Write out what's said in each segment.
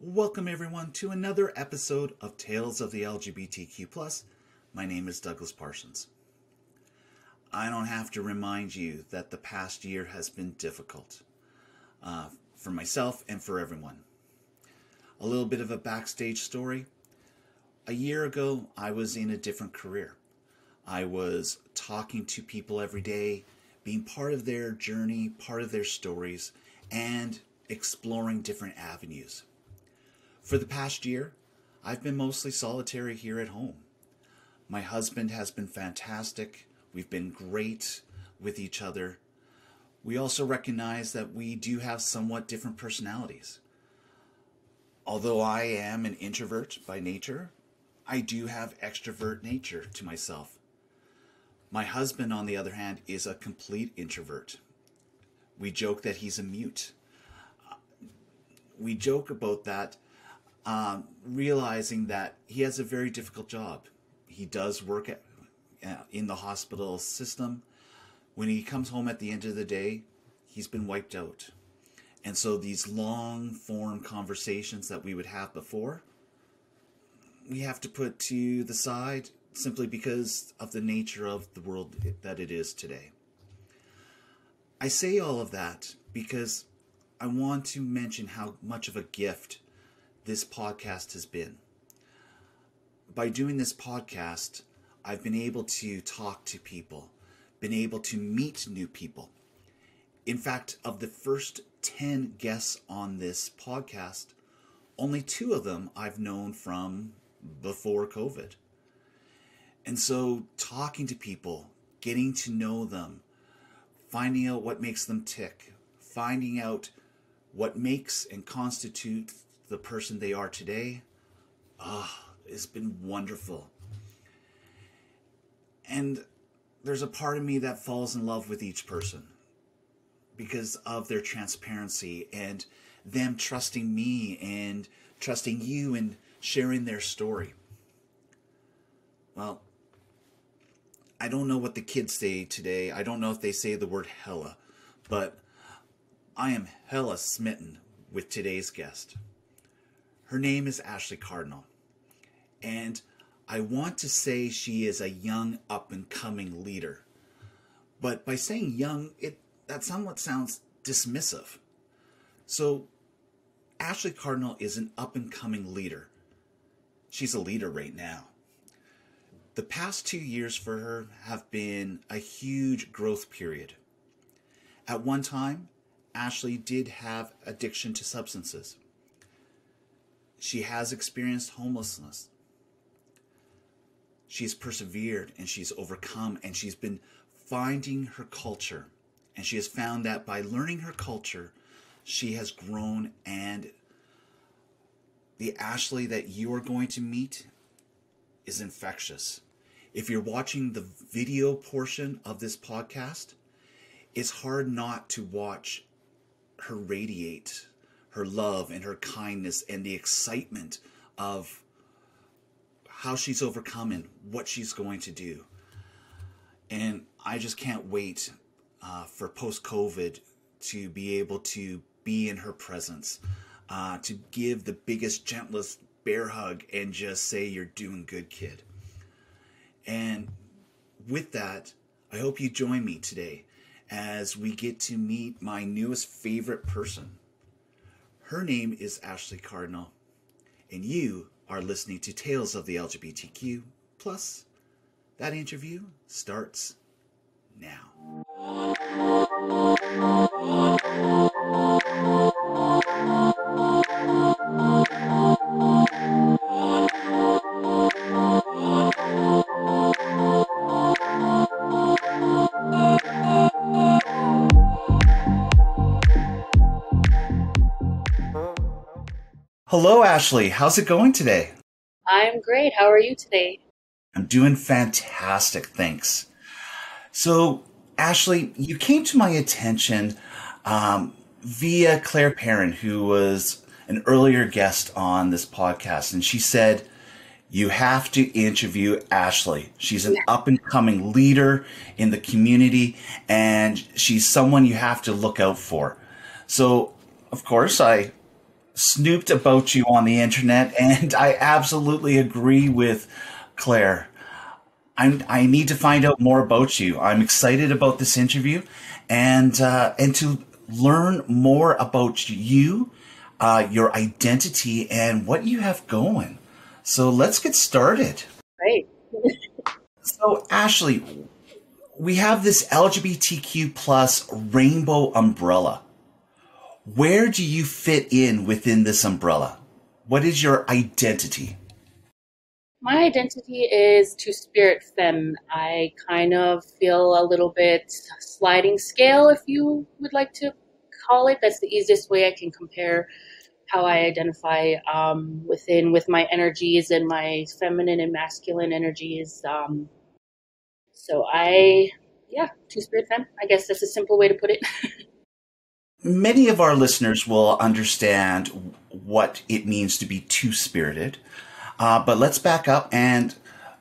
Welcome, everyone, to another episode of Tales of the LGBTQ. My name is Douglas Parsons. I don't have to remind you that the past year has been difficult uh, for myself and for everyone. A little bit of a backstage story. A year ago, I was in a different career. I was talking to people every day, being part of their journey, part of their stories, and exploring different avenues. For the past year, I've been mostly solitary here at home. My husband has been fantastic. We've been great with each other. We also recognize that we do have somewhat different personalities. Although I am an introvert by nature, I do have extrovert nature to myself. My husband, on the other hand, is a complete introvert. We joke that he's a mute. We joke about that um, realizing that he has a very difficult job. He does work at, uh, in the hospital system. When he comes home at the end of the day, he's been wiped out. And so these long form conversations that we would have before, we have to put to the side simply because of the nature of the world that it is today. I say all of that because I want to mention how much of a gift this podcast has been. By doing this podcast, I've been able to talk to people, been able to meet new people. In fact, of the first 10 guests on this podcast, only two of them I've known from before COVID. And so, talking to people, getting to know them, finding out what makes them tick, finding out what makes and constitutes the person they are today, ah, oh, it's been wonderful. And there's a part of me that falls in love with each person because of their transparency and them trusting me and trusting you and sharing their story. Well, I don't know what the kids say today. I don't know if they say the word hella, but I am hella smitten with today's guest. Her name is Ashley Cardinal. And I want to say she is a young up and coming leader. But by saying young, it that somewhat sounds dismissive. So Ashley Cardinal is an up and coming leader. She's a leader right now. The past two years for her have been a huge growth period. At one time, Ashley did have addiction to substances. She has experienced homelessness. She's persevered and she's overcome and she's been finding her culture. And she has found that by learning her culture, she has grown. And the Ashley that you are going to meet is infectious. If you're watching the video portion of this podcast, it's hard not to watch her radiate her love and her kindness and the excitement of how she's overcoming what she's going to do. And I just can't wait uh, for post COVID to be able to be in her presence, uh, to give the biggest, gentlest bear hug and just say, You're doing good, kid. And with that, I hope you join me today as we get to meet my newest favorite person. Her name is Ashley Cardinal, and you are listening to Tales of the LGBTQ. Plus, that interview starts now. Hello, Ashley. How's it going today? I'm great. How are you today? I'm doing fantastic. Thanks. So, Ashley, you came to my attention um, via Claire Perrin, who was an earlier guest on this podcast, and she said, you have to interview Ashley. She's an up and coming leader in the community, and she's someone you have to look out for. So, of course, I snooped about you on the internet, and I absolutely agree with Claire. I'm, I need to find out more about you. I'm excited about this interview, and uh, and to learn more about you, uh, your identity, and what you have going. So let's get started. Right. so Ashley, we have this LGBTQ plus rainbow umbrella. Where do you fit in within this umbrella? What is your identity? My identity is two spirit femme. I kind of feel a little bit sliding scale, if you would like to call it. That's the easiest way I can compare how I identify um, within with my energies and my feminine and masculine energies. Um, so I, yeah, two spirit femme. I guess that's a simple way to put it. Many of our listeners will understand what it means to be two spirited, uh, but let's back up and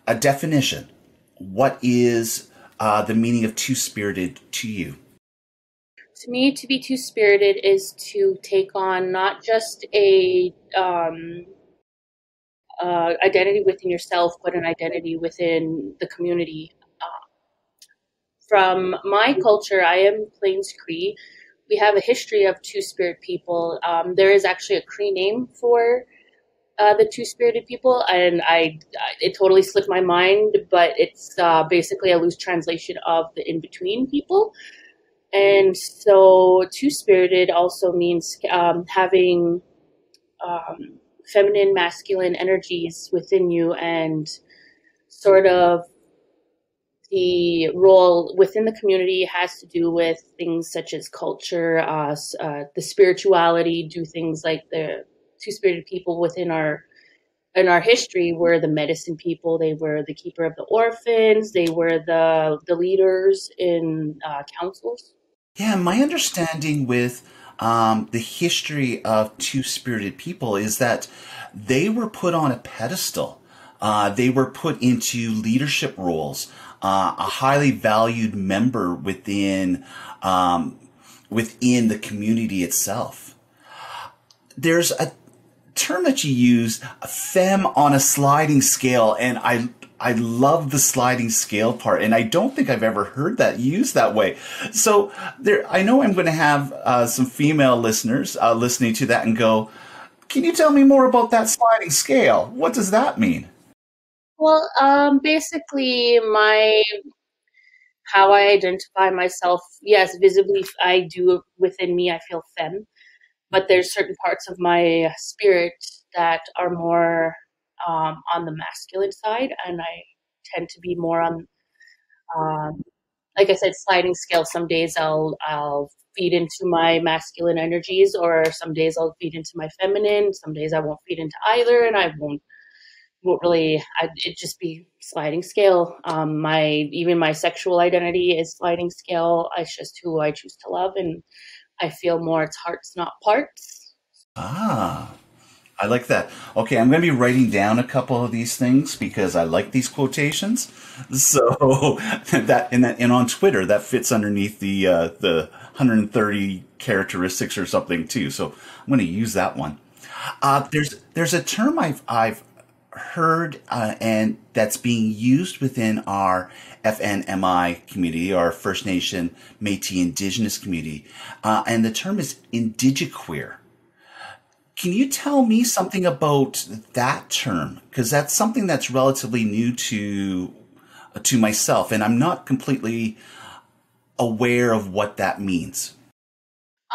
a definition. What is uh, the meaning of two spirited to you? To me, to be two spirited is to take on not just a um, uh, identity within yourself, but an identity within the community from my culture, I am Plains Cree. We have a history of two spirit people. Um, there is actually a Cree name for uh, the two spirited people, and I it totally slipped my mind, but it's uh, basically a loose translation of the in between people. And so, two spirited also means um, having um, feminine, masculine energies within you, and sort of the role within the community has to do with things such as culture, uh, uh, the spirituality, do things like the two spirited people within our in our history were the medicine people. They were the keeper of the orphans. They were the the leaders in uh, councils. Yeah, my understanding with um, the history of two spirited people is that they were put on a pedestal. Uh, they were put into leadership roles uh, a highly valued member within um, within the community itself. There's a term that you use, femme on a sliding scale, and I I love the sliding scale part, and I don't think I've ever heard that used that way. So there, I know I'm going to have uh, some female listeners uh, listening to that and go, "Can you tell me more about that sliding scale? What does that mean?" Well, um, basically, my how I identify myself, yes, visibly, I do within me, I feel femme, but there's certain parts of my spirit that are more um, on the masculine side, and I tend to be more on, um, like I said, sliding scale. Some days I'll I'll feed into my masculine energies, or some days I'll feed into my feminine. Some days I won't feed into either, and I won't won't really I, it just be sliding scale um, my even my sexual identity is sliding scale it's just who i choose to love and i feel more it's hearts not parts ah I like that. Okay, I'm going to be writing down a couple of these things because I like these quotations. So that and that and on Twitter that fits underneath the uh, the 130 characteristics or something too. So I'm going to use that one. Uh, there's there's a term I've I've heard uh, and that's being used within our FNMI community, our First Nation Métis Indigenous community, uh, and the term is indigiqueer. Can you tell me something about that term? Because that's something that's relatively new to to myself, and I'm not completely aware of what that means.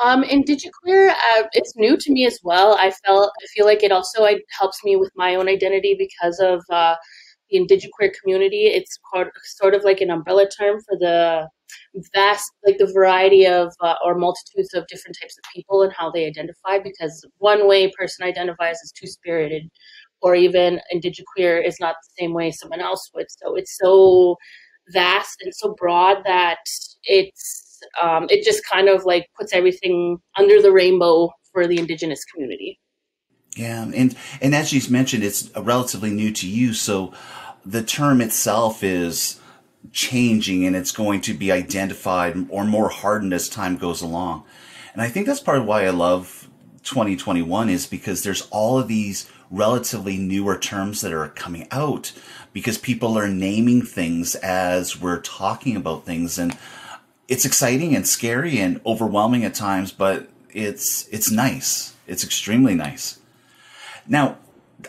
Um, and indigiqueer, uh, it's new to me as well. I felt I feel like it also I, helps me with my own identity because of uh, the indigiqueer community. It's called, sort of like an umbrella term for the vast, like the variety of uh, or multitudes of different types of people and how they identify. Because one way a person identifies is two spirited, or even indigiqueer is not the same way someone else would. So it's so vast and so broad that it's um, it just kind of like puts everything under the rainbow for the indigenous community. Yeah, and and as you mentioned, it's relatively new to you, so the term itself is changing and it's going to be identified or more hardened as time goes along. And I think that's part of why I love 2021 is because there's all of these relatively newer terms that are coming out because people are naming things as we're talking about things and it's exciting and scary and overwhelming at times but it's it's nice it's extremely nice now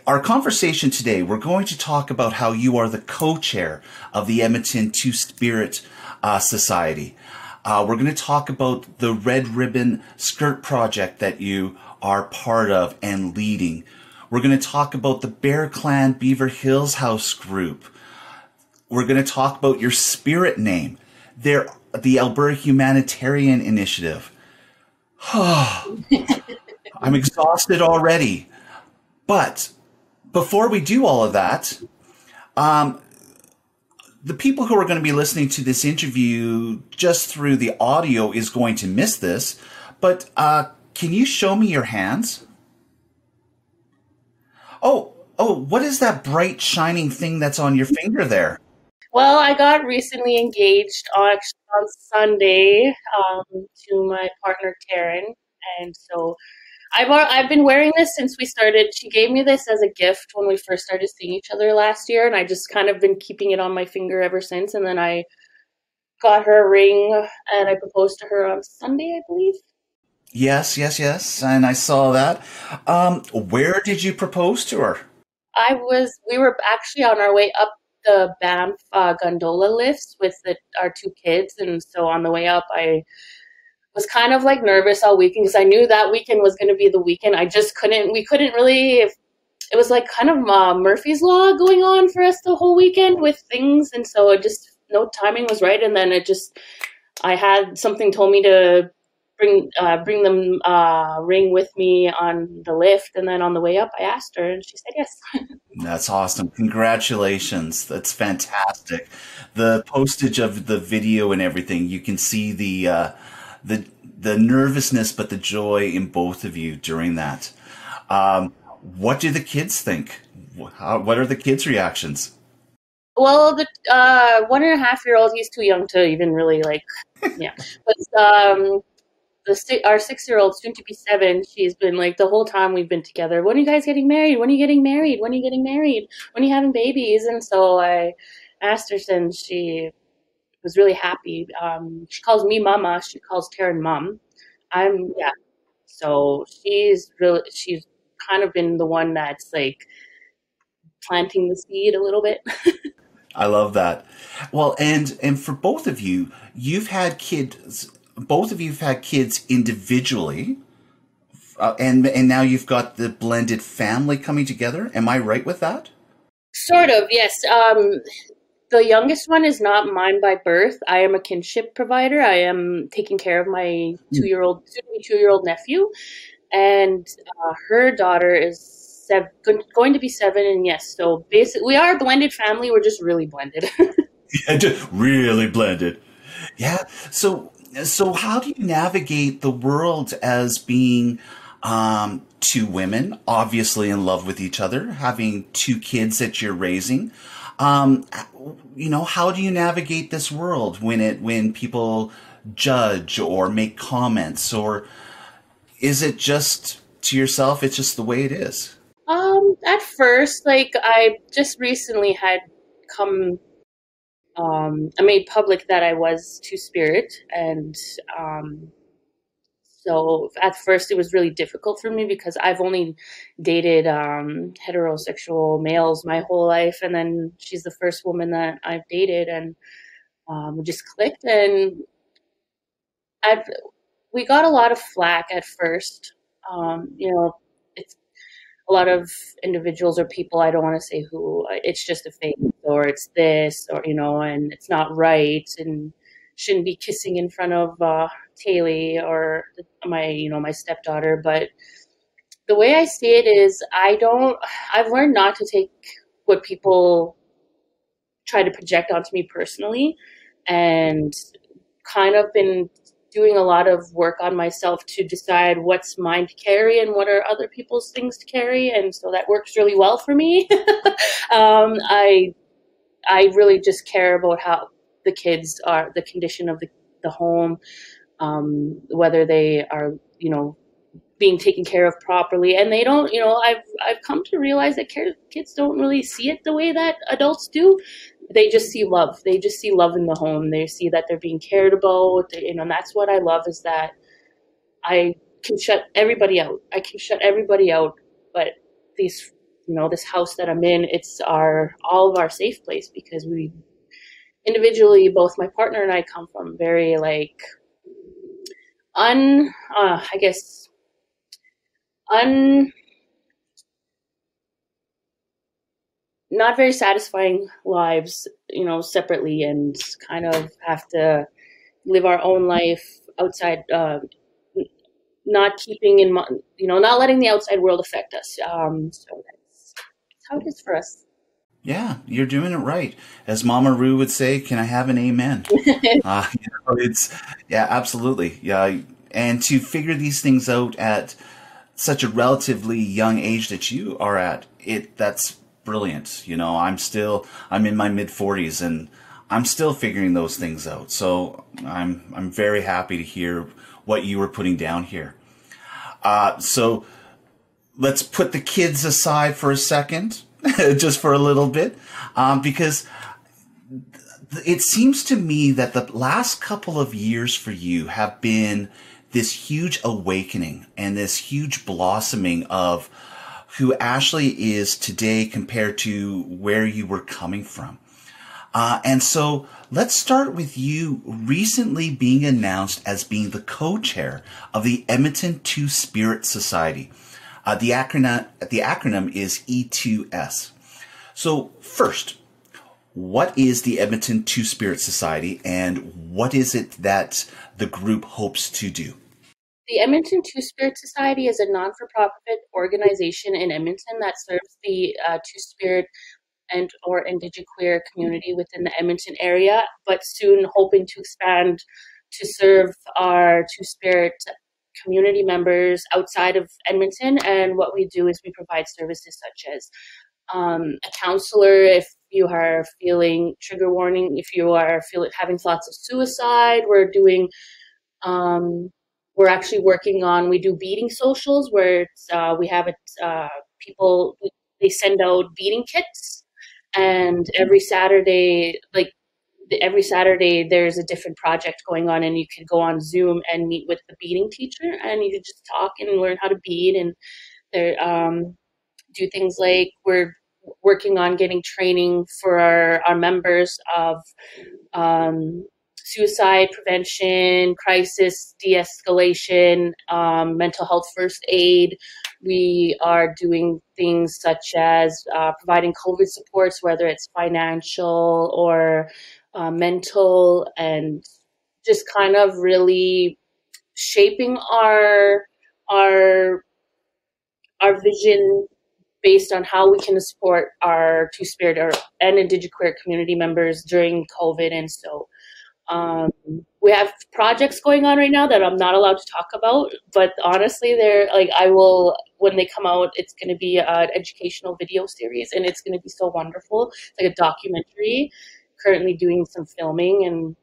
our conversation today we're going to talk about how you are the co-chair of the edmonton two spirit uh, society uh, we're going to talk about the red ribbon skirt project that you are part of and leading we're going to talk about the Bear Clan Beaver Hills House group. We're going to talk about your spirit name. They're the Alberta Humanitarian Initiative. I'm exhausted already. But before we do all of that, um, the people who are going to be listening to this interview just through the audio is going to miss this. But uh, can you show me your hands? Oh, oh, what is that bright shining thing that's on your finger there? Well, I got recently engaged on, on Sunday um, to my partner Karen, and so I've I've been wearing this since we started. She gave me this as a gift when we first started seeing each other last year, and I just kind of been keeping it on my finger ever since. And then I got her a ring, and I proposed to her on Sunday, I believe. Yes, yes, yes. And I saw that. Um, where did you propose to her? I was, we were actually on our way up the Banff uh, gondola lifts with the, our two kids. And so on the way up, I was kind of like nervous all weekend because I knew that weekend was going to be the weekend. I just couldn't, we couldn't really, it was like kind of uh, Murphy's Law going on for us the whole weekend with things. And so it just, no timing was right. And then it just, I had something told me to bring uh, bring them uh, ring with me on the lift, and then on the way up, I asked her, and she said yes. That's awesome! Congratulations! That's fantastic. The postage of the video and everything, you can see the uh, the the nervousness, but the joy in both of you during that. Um, what do the kids think? How, what are the kids' reactions? Well, the uh, one and a half year old, he's too young to even really like, yeah. But um, the our six year old, soon to be seven, she's been like the whole time we've been together. When are you guys getting married? When are you getting married? When are you getting married? When are you having babies? And so I asked her since she was really happy. Um, she calls me mama. She calls Taryn mom. I'm yeah. So she's really she's kind of been the one that's like planting the seed a little bit. I love that. Well, and and for both of you, you've had kids both of you have had kids individually, uh, and and now you've got the blended family coming together. Am I right with that? Sort of, yes. Um, the youngest one is not mine by birth. I am a kinship provider. I am taking care of my hmm. two-year-old, two-year-old nephew, and uh, her daughter is seven, going to be seven. And yes, so basically, we are a blended family. We're just really blended. yeah, just really blended. Yeah. So so how do you navigate the world as being um, two women, obviously in love with each other, having two kids that you're raising? Um, you know, how do you navigate this world when it when people judge or make comments, or is it just to yourself? It's just the way it is. Um, at first, like I just recently had come um, I made public that I was Two Spirit, and um, so at first it was really difficult for me because I've only dated um, heterosexual males my whole life, and then she's the first woman that I've dated, and um, we just clicked. And I've we got a lot of flack at first. Um, you know, a lot of individuals or people. I don't want to say who. It's just a fake or it's this or you know and it's not right and shouldn't be kissing in front of uh, Taylor or my you know my stepdaughter but the way I see it is I don't I've learned not to take what people try to project onto me personally and kind of been doing a lot of work on myself to decide what's mine to carry and what are other people's things to carry and so that works really well for me. Um, i I really just care about how the kids are, the condition of the, the home, um, whether they are, you know, being taken care of properly. And they don't you know i've i've come to realize that kids don't really see it the way that adults do they just see love. They just see love in the home. They see that they're being cared about. You know and that's what i love is that i can shut everybody out. I can shut everybody out but these you know this house that i'm in it's our all of our safe place because we individually both my partner and i come from very like un uh, i guess un not very satisfying lives you know separately and kind of have to live our own life outside uh, not keeping in mind you know not letting the outside world affect us um, so that's, that's how it is for us yeah, you're doing it right. As Mama Ru would say, "Can I have an amen?" uh, you know, it's yeah, absolutely, yeah. And to figure these things out at such a relatively young age that you are at, it that's brilliant. You know, I'm still I'm in my mid 40s and I'm still figuring those things out. So I'm I'm very happy to hear what you were putting down here. Uh, so let's put the kids aside for a second just for a little bit, um, because it seems to me that the last couple of years for you have been this huge awakening and this huge blossoming of who Ashley is today compared to where you were coming from. Uh, and so let's start with you recently being announced as being the co-chair of the Edmonton Two Spirit Society. Uh, the acronym the acronym is E2S. So first, what is the Edmonton Two Spirit Society, and what is it that the group hopes to do? The Edmonton Two Spirit Society is a non-for-profit organization in Edmonton that serves the uh, Two Spirit and or Indigiqueer community within the Edmonton area, but soon hoping to expand to serve our Two Spirit community members outside of Edmonton. And what we do is we provide services such as um, a counselor if you are feeling trigger warning, if you are feeling having thoughts of suicide. We're doing. Um, we're actually working on. We do beading socials where uh, we have it. Uh, people they send out beading kits, and every Saturday, like every Saturday there's a different project going on, and you can go on Zoom and meet with the beading teacher, and you can just talk and learn how to bead, and there um, do things like we're working on getting training for our, our members of um, suicide prevention, crisis de-escalation, um, mental health first aid. We are doing things such as uh, providing COVID supports, whether it's financial or uh, mental and just kind of really shaping our our our vision based on how we can support our two spirit and queer community members during covid and so um, we have projects going on right now that i'm not allowed to talk about but honestly they're like i will when they come out it's going to be an educational video series and it's going to be so wonderful it's like a documentary currently doing some filming and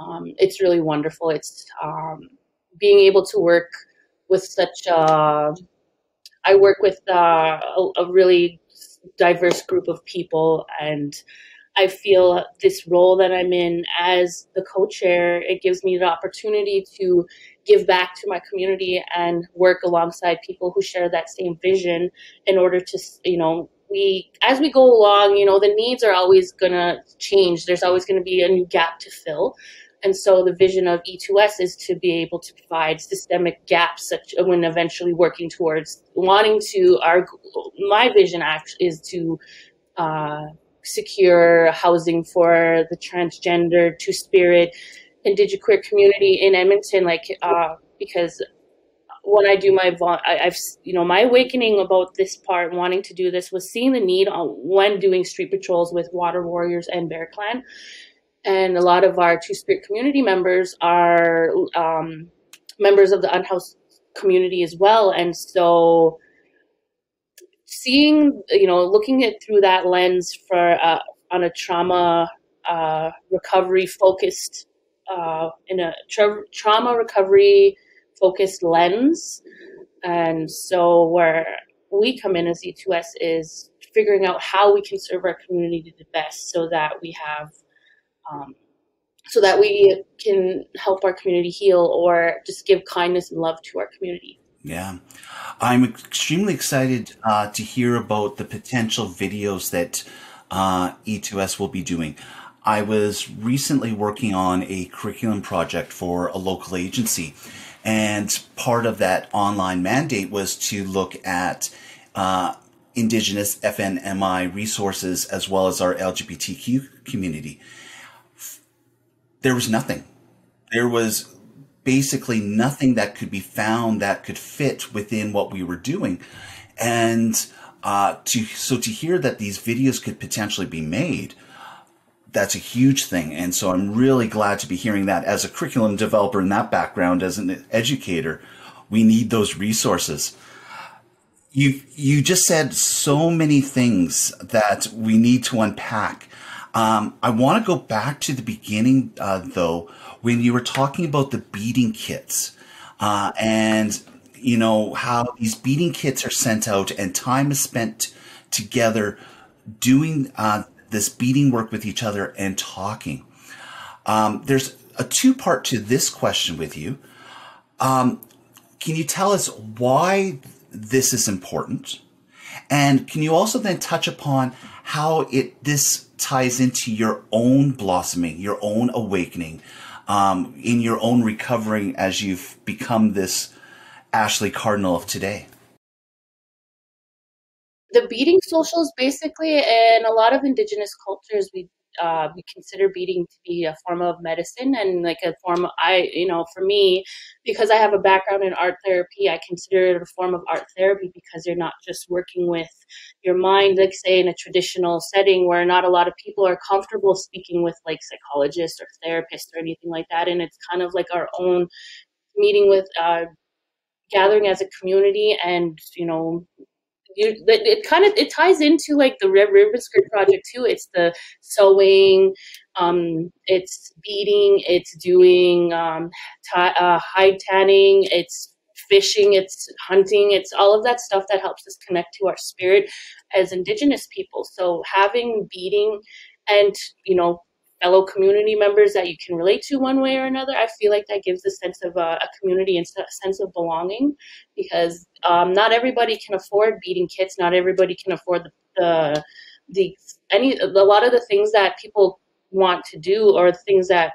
um, it's really wonderful. It's um, being able to work with such a, I work with uh, a, a really diverse group of people and I feel this role that I'm in as the co-chair, it gives me the opportunity to give back to my community and work alongside people who share that same vision in order to, you know, we as we go along you know the needs are always going to change. There's always going to be a new gap to fill. And so the vision of E2S is to be able to provide systemic gaps such when eventually working towards wanting to our my vision actually is to uh, secure housing for the transgender two spirit indigiqueer community in Edmonton like uh, because when I do my, I, have you know, my awakening about this part, wanting to do this, was seeing the need on when doing street patrols with Water Warriors and Bear Clan, and a lot of our Two Spirit community members are um, members of the unhoused community as well, and so seeing, you know, looking at through that lens for uh, on a trauma uh, recovery focused uh, in a tra- trauma recovery focused lens, And so where we come in as E2S is figuring out how we can serve our community to the best so that we have um, so that we can help our community heal or just give kindness and love to our community. Yeah. I'm extremely excited uh, to hear about the potential videos that uh, E2S will be doing. I was recently working on a curriculum project for a local agency, and part of that online mandate was to look at uh, Indigenous FNMI resources as well as our LGBTQ community. There was nothing. There was basically nothing that could be found that could fit within what we were doing. And uh, to so to hear that these videos could potentially be made, that's a huge thing. And so I'm really glad to be hearing that as a curriculum developer in that background, as an educator, we need those resources. You you just said so many things that we need to unpack. Um, I want to go back to the beginning, uh, though, when you were talking about the beading kits, uh, and you know how these beading kits are sent out, and time is spent together doing uh, this beading work with each other and talking. Um, there's a two part to this question with you. Um, can you tell us why this is important? And can you also then touch upon how it this ties into your own blossoming, your own awakening, um, in your own recovering as you've become this Ashley Cardinal of today? The beading socials, basically, in a lot of indigenous cultures, we uh, we consider beading to be a form of medicine and like a form of, I, you know, for me, because I have a background in art therapy, I consider it a form of art therapy because you're not just working with your mind, like say in a traditional setting where not a lot of people are comfortable speaking with like psychologists or therapists or anything like that. And it's kind of like our own meeting with, uh, gathering as a community and you know you, it kind of it ties into like the Ribbon Skirt project too. It's the sewing, um, it's beading, it's doing um, t- uh, hide tanning, it's fishing, it's hunting, it's all of that stuff that helps us connect to our spirit as Indigenous people. So having beading and you know fellow community members that you can relate to one way or another, I feel like that gives a sense of uh, a community and a sense of belonging because um, not everybody can afford beading kits. Not everybody can afford the, the, the any a lot of the things that people want to do or things that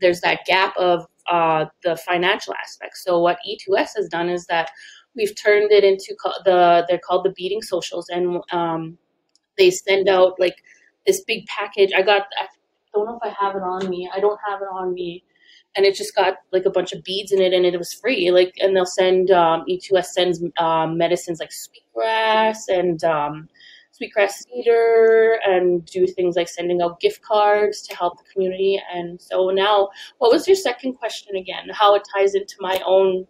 there's that gap of uh, the financial aspect. So what E2S has done is that we've turned it into the they're called the beading socials and um, they send out like this big package. I got don't know if I have it on me. I don't have it on me. And it just got like a bunch of beads in it and it was free. Like, and they'll send, um, E2S sends um, medicines like sweetgrass and um, sweetgrass cedar and do things like sending out gift cards to help the community. And so now, what was your second question again? How it ties into my own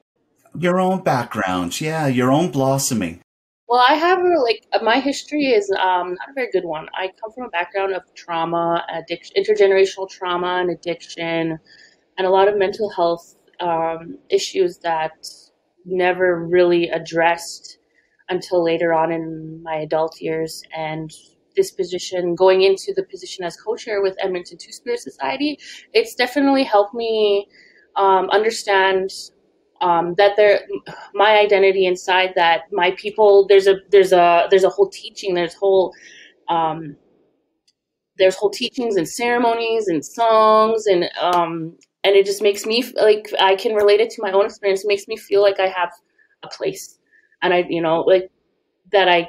your own background, yeah, your own blossoming. Well, I have a, like uh, my history is um, not a very good one. I come from a background of trauma, addiction, intergenerational trauma, and addiction, and a lot of mental health um, issues that never really addressed until later on in my adult years. And this position, going into the position as co-chair with Edmonton Two Spirit Society, it's definitely helped me um, understand um, that there my identity inside that my people there's a there's a there's a whole teaching there's whole um, there's whole teachings and ceremonies and songs and um, and it just makes me like I can relate it to my own experience. It makes me feel like I have a place. And I you know like that I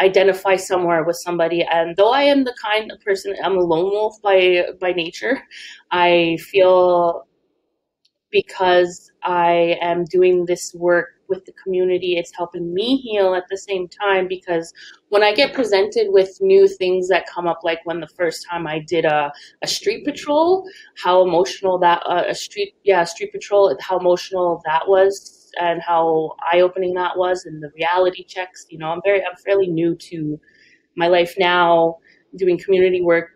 identify somewhere with somebody. And though I am the kind of person I'm a lone wolf by by nature I feel because I am doing this work with the community. It's helping me heal at the same time because when I get presented with new things that come up, like when the first time I did a, a street patrol, how emotional that uh, a street yeah street patrol, how emotional that was, and how eye opening that was, and the reality checks. You know, I'm very I'm fairly new to my life now, doing community work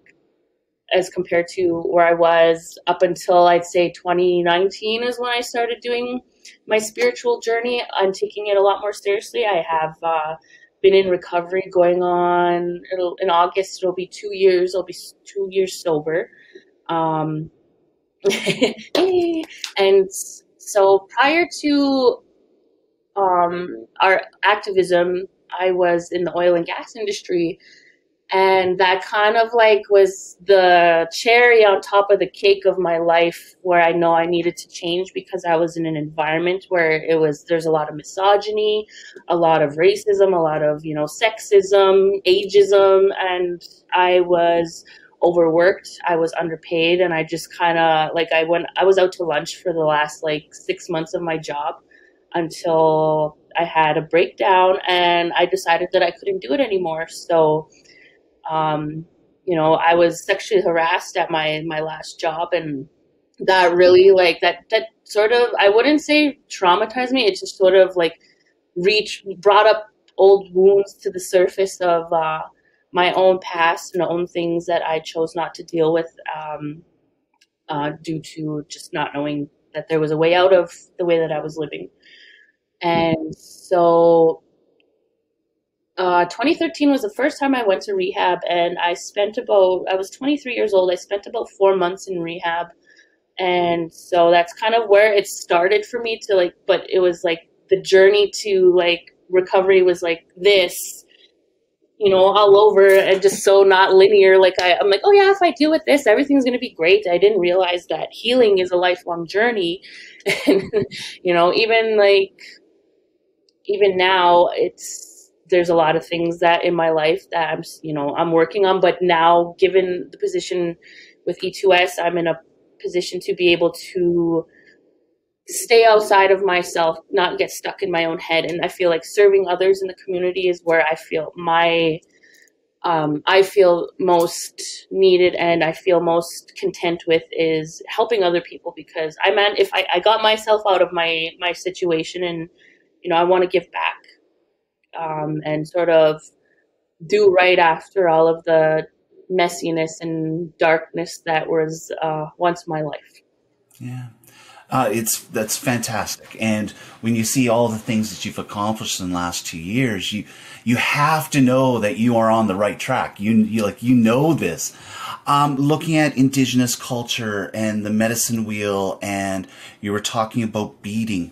as compared to where I was up until I'd say 2019 is when I started doing my spiritual journey, I'm taking it a lot more seriously. I have uh, been in recovery going on. In August, it'll be two years. I'll be two years sober. Um, and so prior to um, our activism, I was in the oil and gas industry and that kind of like was the cherry on top of the cake of my life where i know i needed to change because i was in an environment where it was there's a lot of misogyny a lot of racism a lot of you know sexism ageism and i was overworked i was underpaid and i just kind of like i went i was out to lunch for the last like six months of my job until i had a breakdown and i decided that i couldn't do it anymore. So um, you know, I was sexually harassed at my my last job, and that really like that that sort of I wouldn't say traumatized me. It just sort of like reached brought up old wounds to the surface of uh, my own past and own things that I chose not to deal with um, uh, due to just not knowing that there was a way out of the way that I was living. And so uh, 2013 was the first time I went to rehab, and I spent about, I was 23 years old. I spent about four months in rehab. And so that's kind of where it started for me to like, but it was like the journey to like recovery was like this, you know, all over and just so not linear. Like I, I'm like, oh yeah, if I deal with this, everything's going to be great. I didn't realize that healing is a lifelong journey. and, you know, even like, even now it's, there's a lot of things that in my life that I'm, you know, I'm working on. But now, given the position with E2S, I'm in a position to be able to stay outside of myself, not get stuck in my own head. And I feel like serving others in the community is where I feel my, um, I feel most needed and I feel most content with is helping other people because I meant if I, I got myself out of my, my situation and, you know, I want to give back um, and sort of do right after all of the messiness and darkness that was uh, once my life. Yeah. Uh, it's that's fantastic, and when you see all the things that you've accomplished in the last two years, you you have to know that you are on the right track. You, you like you know this. Um, looking at indigenous culture and the medicine wheel, and you were talking about beading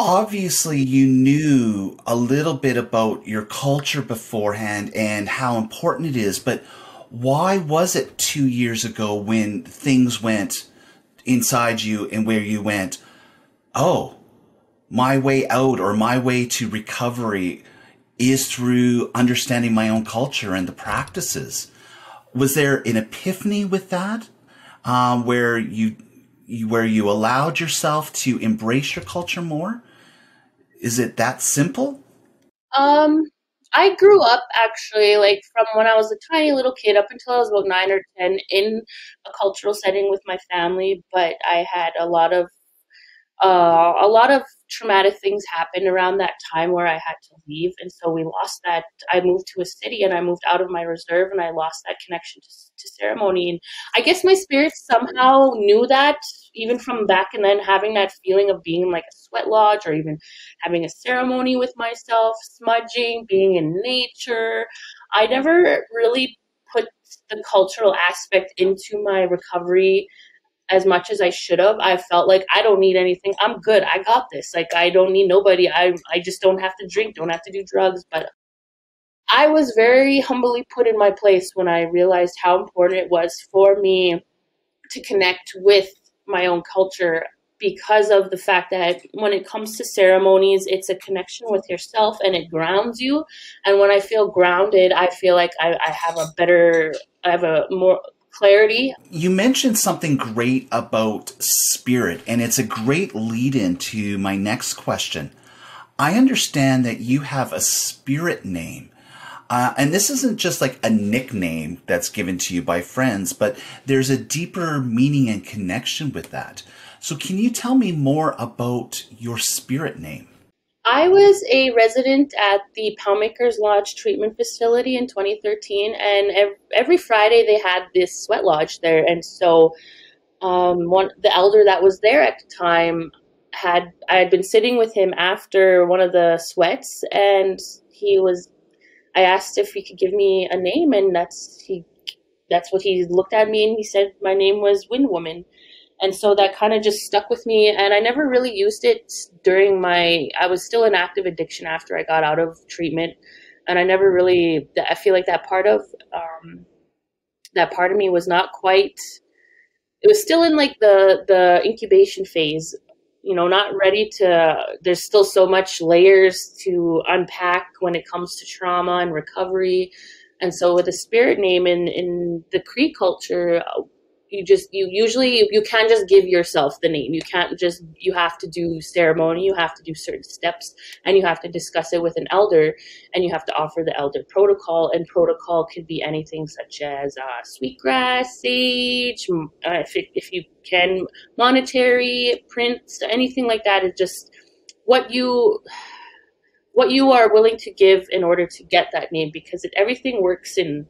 obviously you knew a little bit about your culture beforehand and how important it is, but why was it two years ago when things went inside you and where you went, oh, my way out or my way to recovery is through understanding my own culture and the practices? Was there an epiphany with that, um, where you, you where you allowed yourself to embrace your culture more? Is it that simple? Um, I grew up actually like from when I was a tiny little kid up until I was about nine or ten in a cultural setting with my family, but I had a lot of uh, a lot of traumatic things happened around that time where I had to leave. And so we lost that. I moved to a city and I moved out of my reserve and I lost that connection to, to ceremony. And I guess my spirit somehow knew that even from back and then having that feeling of being like a sweat lodge or even having a ceremony with myself, smudging, being in nature. I never really put the cultural aspect into my recovery as much as I should have. I felt like I don't need anything. I'm good. I got this. Like I don't need nobody. I I just don't have to drink, don't have to do drugs, but I was very humbly put in my place when I realized how important it was for me to connect with my own culture because of the fact that when it comes to ceremonies, it's a connection with yourself and it grounds you. And when I feel grounded, I feel like I, I have a better, I have a more clarity. You mentioned something great about spirit, and it's a great lead in to my next question. I understand that you have a spirit name. Uh, and this isn't just like a nickname that's given to you by friends, but there's a deeper meaning and connection with that. So, can you tell me more about your spirit name? I was a resident at the Poundmakers Lodge treatment facility in 2013, and every Friday they had this sweat lodge there. And so, um, one the elder that was there at the time had I had been sitting with him after one of the sweats, and he was. I asked if he could give me a name, and that's he. That's what he looked at me, and he said my name was Wind Woman, and so that kind of just stuck with me. And I never really used it during my. I was still in active addiction after I got out of treatment, and I never really. I feel like that part of um, that part of me was not quite it was still in like the the incubation phase you know not ready to there's still so much layers to unpack when it comes to trauma and recovery. And so with a spirit name in in the cree culture you just you usually you can't just give yourself the name. You can't just you have to do ceremony you have to do certain steps and you have to discuss it with an elder and you have to offer the elder protocol and protocol could be anything such as uh, sweetgrass sage uh, if, it, if you can monetary prints anything like that. Is just what you what you are willing to give in order to get that name because it, everything works in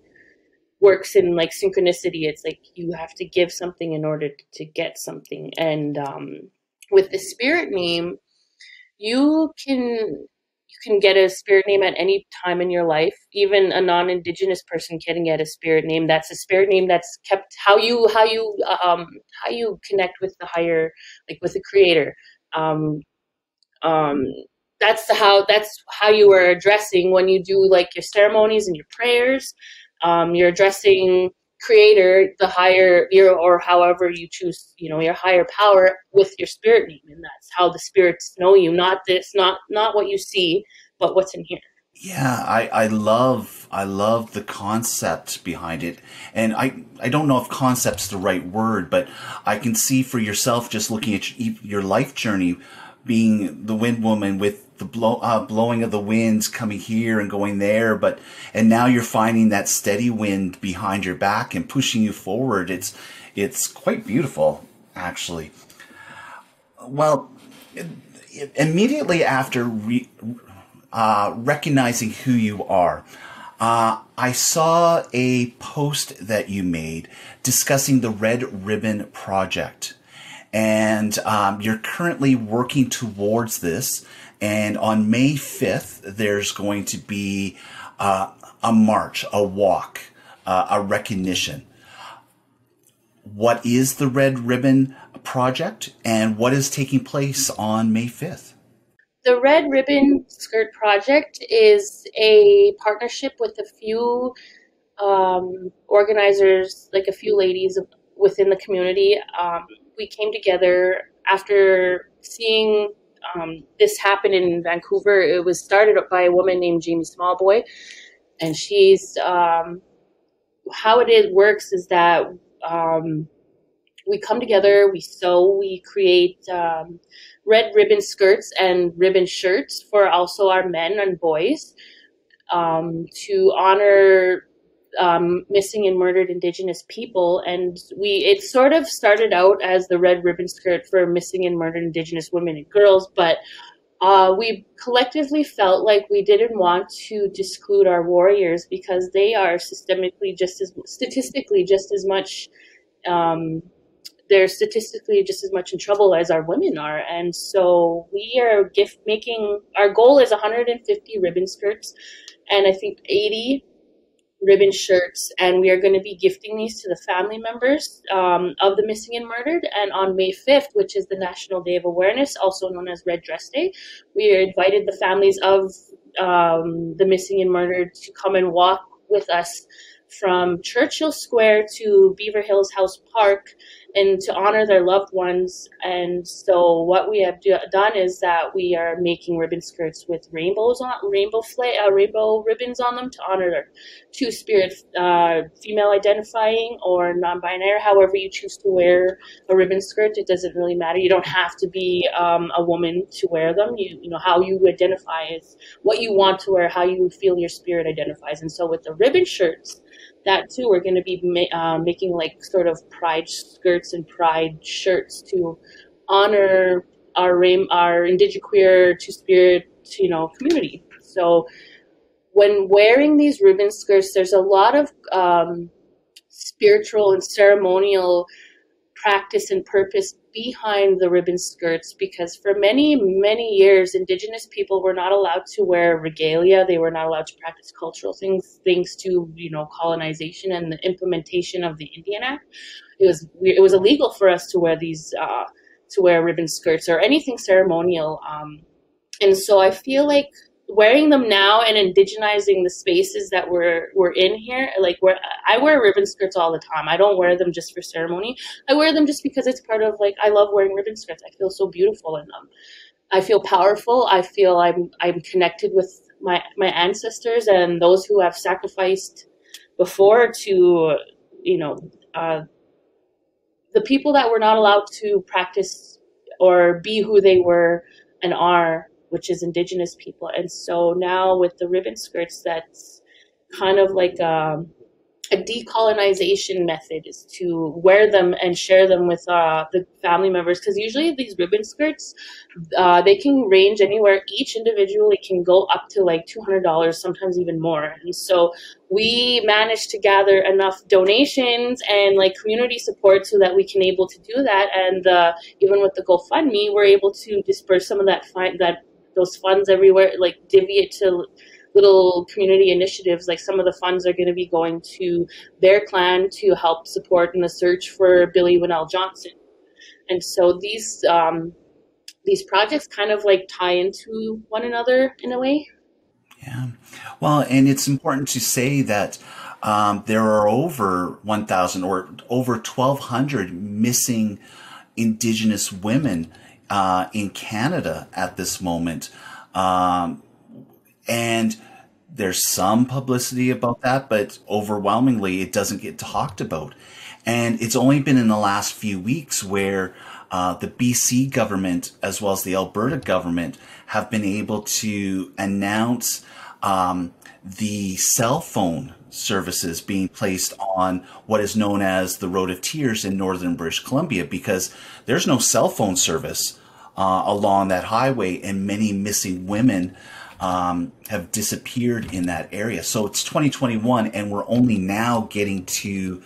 works in like synchronicity. It's like you have to give something in order to get something. And um, with the spirit name, you can you can get a spirit name at any time in your life. Even a non-indigenous person can get a spirit name. That's a spirit name that's kept how you how you um, how you connect with the higher like with the creator. Um, um, that's how that's how you are addressing when you do like your ceremonies and your prayers um, you're addressing creator the higher your or however you choose you know your higher power with your spirit name. And that's how the spirits know you not this not not what you see but what's in here. Yeah i i love i love the concept behind it. And i i don't know if concept's the right word but i can see for yourself just looking at your life journey being the wind woman with the blow, uh, blowing of the winds coming here and going there, but and now you're finding that steady wind behind your back and pushing you forward. It's it's quite beautiful, actually. Well, immediately after re, uh, recognizing who you are, uh, I saw a post that you made discussing the Red Ribbon Project. And um, you're currently working towards this. And on May 5th, there's going to be uh, a march, a walk, uh, a recognition. What is the Red Ribbon Project and what is taking place on May 5th? The Red Ribbon Skirt Project is a partnership with a few um, organizers, like a few ladies within the community. Um, we came together after seeing um, this happened in Vancouver. It was started by a woman named Jamie Smallboy, and she's um, how it is, works is that um, we come together, we sew, we create um, red ribbon skirts and ribbon shirts for also our men and boys um, to honor um, missing and murdered Indigenous people, and we it sort of started out as the red ribbon skirt for missing and murdered Indigenous women and girls, but uh, we collectively felt like we didn't want to disclude our warriors because they are systemically just as statistically just as much um, they're statistically just as much in trouble as our women are and so we are gift making our goal is 150 ribbon skirts and i think 80 ribbon shirts, and we are going to be gifting these to the family members um, of the missing and murdered. And on May 5th, which is the National Day of Awareness, also known as Red Dress Day, we invited the families of um, the missing and murdered to come and walk with us from Churchill Square to Beaver Hills House Park and to honor their loved ones. And so what we have do, done is that we are making ribbon skirts with rainbows on rainbow fla- uh, rainbow ribbons on them to honor their two spirit, uh, female identifying or non-binary. However you choose to wear a ribbon skirt, it doesn't really matter. You don't have to be um, a woman to wear them. You you know how you identify is what you want to wear, how you feel your spirit identifies. And so with the ribbon shirts that too, we're going to be uh, making like sort of pride skirts and pride shirts to honor our our indigiqueer two spirit you know community. So when wearing these ribbon skirts, there's a lot of um, spiritual and ceremonial practice and purpose behind the ribbon skirts because for many many years indigenous people were not allowed to wear regalia. They were not allowed to practice cultural things thanks to you know colonization and the implementation of the indian act. It was it was illegal for us to wear these uh, to wear ribbon skirts or anything ceremonial um, and so i feel like wearing them now and indigenizing the spaces that we're we're in here like where i wear ribbon skirts all the time. I don't wear them just for ceremony. I wear them just because it's part of like i love wearing ribbon skirts. I feel so beautiful in them. I feel powerful. I feel i'm i'm connected with my my ancestors and those who have sacrificed before to you know uh, the people that were not allowed to practice or be who they were and are which is indigenous people. And so now with the ribbon skirts, that's kind of like a, um, a decolonization method is to wear them and share them with uh, the family members. Because usually these ribbon skirts uh, they can range anywhere. Each individually can go up to like $200 sometimes even more. And so we managed to gather enough donations and like community support so that we can able to do that. And uh, even with the gofundme we're able to disperse some of that fi- that those funds everywhere, like divvy it to little community initiatives. Like some of the funds are going to be going to their clan to help support in the search for Billy Winnell Johnson. And so these um, these projects kind of like tie into one another in a way. Yeah. Well, and it's important to say that um, there are over 1,000 or over 1,200 missing Indigenous women uh, in Canada at this moment. Um, and there's some publicity about that, but overwhelmingly it doesn't get talked about. And it's only been in the last few weeks where uh, the BC government as well as the Alberta government have been able to announce um, the cell phone services being placed on what is known as the Road of Tears in northern British Columbia because there's no cell phone service uh, along that highway, and many missing women um, have disappeared in that area. So it's 2021, and we're only now getting to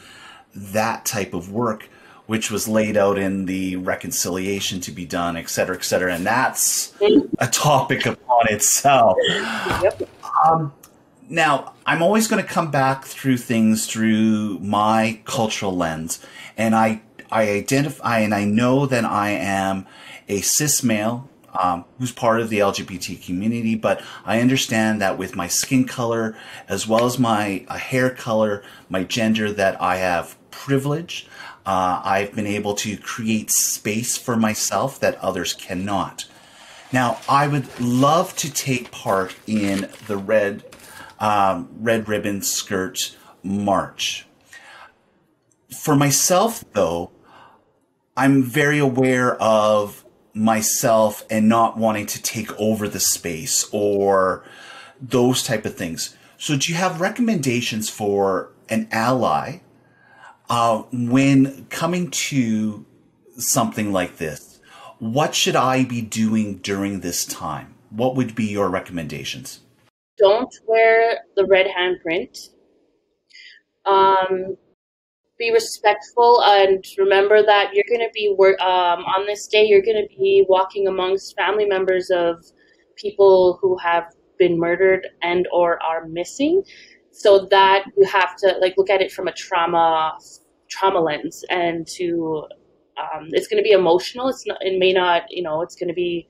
that type of work, which was laid out in the reconciliation to be done, et cetera, et cetera. And that's a topic upon itself. Yep. Um, now, I'm always going to come back through things through my cultural lens, and I I identify and I know that I am a cis male um, who's part of the LGBT community, but I understand that with my skin color as well as my uh, hair color, my gender, that I have privilege. Uh, I've been able to create space for myself that others cannot. Now, I would love to take part in the red um, red ribbon skirt march. For myself, though, I'm very aware of myself and not wanting to take over the space or those type of things. So, do you have recommendations for an ally uh, when coming to something like this? What should I be doing during this time? What would be your recommendations? Don't wear the red handprint. Um, be respectful and remember that you're going to be um, on this day you're going to be walking amongst family members of people who have been murdered and or are missing. So that you have to like look at it from a trauma trauma lens and to um, it's going to be emotional. It's not it may not you know it's going to be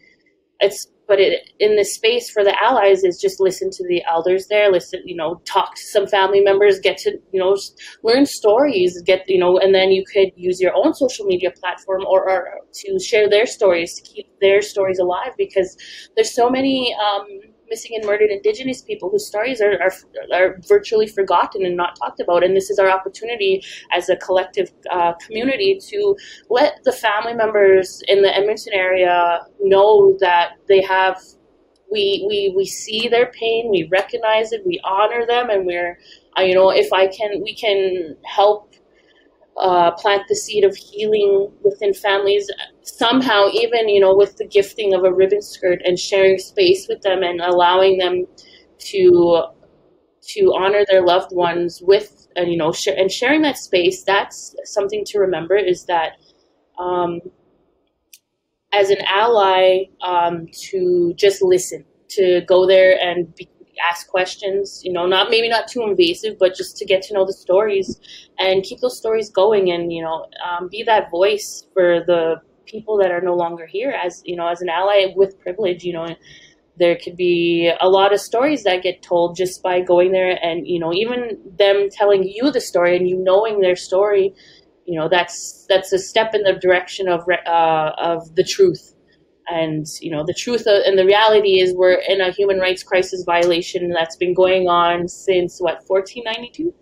it's but it, in the space for the allies is just listen to the elders there listen you know talk to some family members get to you know learn stories get you know and then you could use your own social media platform or, or to share their stories to keep their stories alive because there's so many um, missing and murdered Indigenous people whose stories are, are, are, virtually forgotten and not talked about. And this is our opportunity as a collective uh, community to let the family members in the Edmonton area know that they have. We, we, we see their pain, we recognize it, we honor them, and we're, uh, you know, if I can, we can help uh, plant the seed of healing within families somehow even you know with the gifting of a ribbon skirt and sharing space with them and allowing them to to honor their loved ones with and you know sh- and sharing that space that's something to remember is that um, as an ally um, to just listen, to go there and be, ask questions. You know, not maybe not too invasive, but just to get to know the stories and keep those stories going, and you know, um, be that voice for the people that are no longer here. As you know, as an ally with privilege, you know. There could be a lot of stories that get told just by going there, and you know, even them telling you the story and you knowing their story, you know that's that's a step in the direction of uh, of the truth and you know the truth of, and the reality is we're in a human rights crisis violation that's been going on since what 1492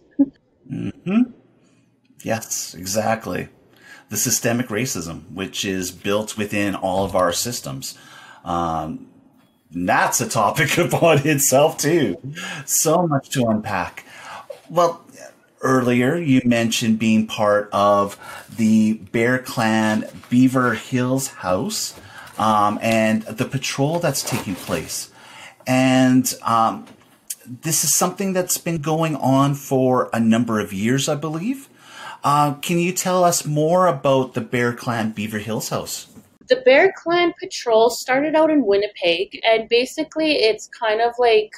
mm-hmm. Yes exactly the systemic racism which is built within all of our systems um, that's a topic upon itself too so much to unpack well earlier, you mentioned being part of the Bear Clan Beaver Hills House um, and the patrol that's taking place. And um, this is something that's been going on for a number of years, I believe. Uh, can you tell us more about the Bear Clan Beaver Hills House? The Bear Clan Patrol started out in Winnipeg, and basically it's kind of like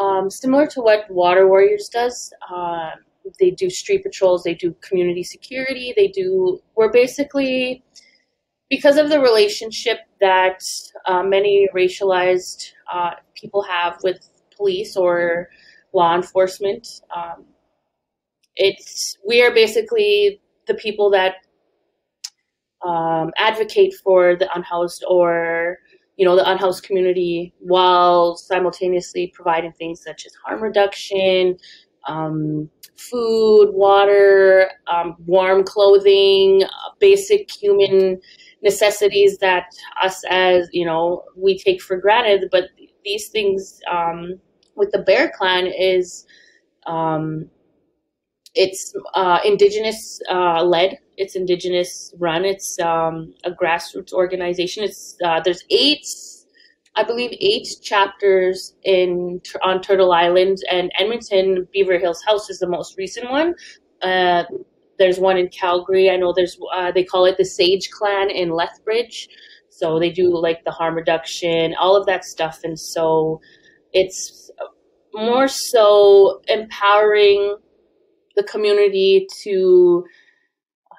um, similar to what Water Warriors does. Um, they do street patrols, they do community security, they do. We're basically because of the relationship that uh, many racialized uh, people have with police or law enforcement. Um, it's we are basically the people that um, advocate for the unhoused or you know the unhoused community while simultaneously providing things such as harm reduction um, food water um, warm clothing basic human necessities that us as you know we take for granted. But these things um, with the bear clan is um, it's uh, indigenous uh, led it's indigenous run. It's um, a grassroots organization. It's uh, there's eight, I believe, eight chapters in on Turtle Island and Edmonton. Beaver Hills House is the most recent one. Uh, there's one in Calgary. I know there's uh, they call it the Sage Clan in Lethbridge. So they do like the harm reduction, all of that stuff, and so it's more so empowering the community to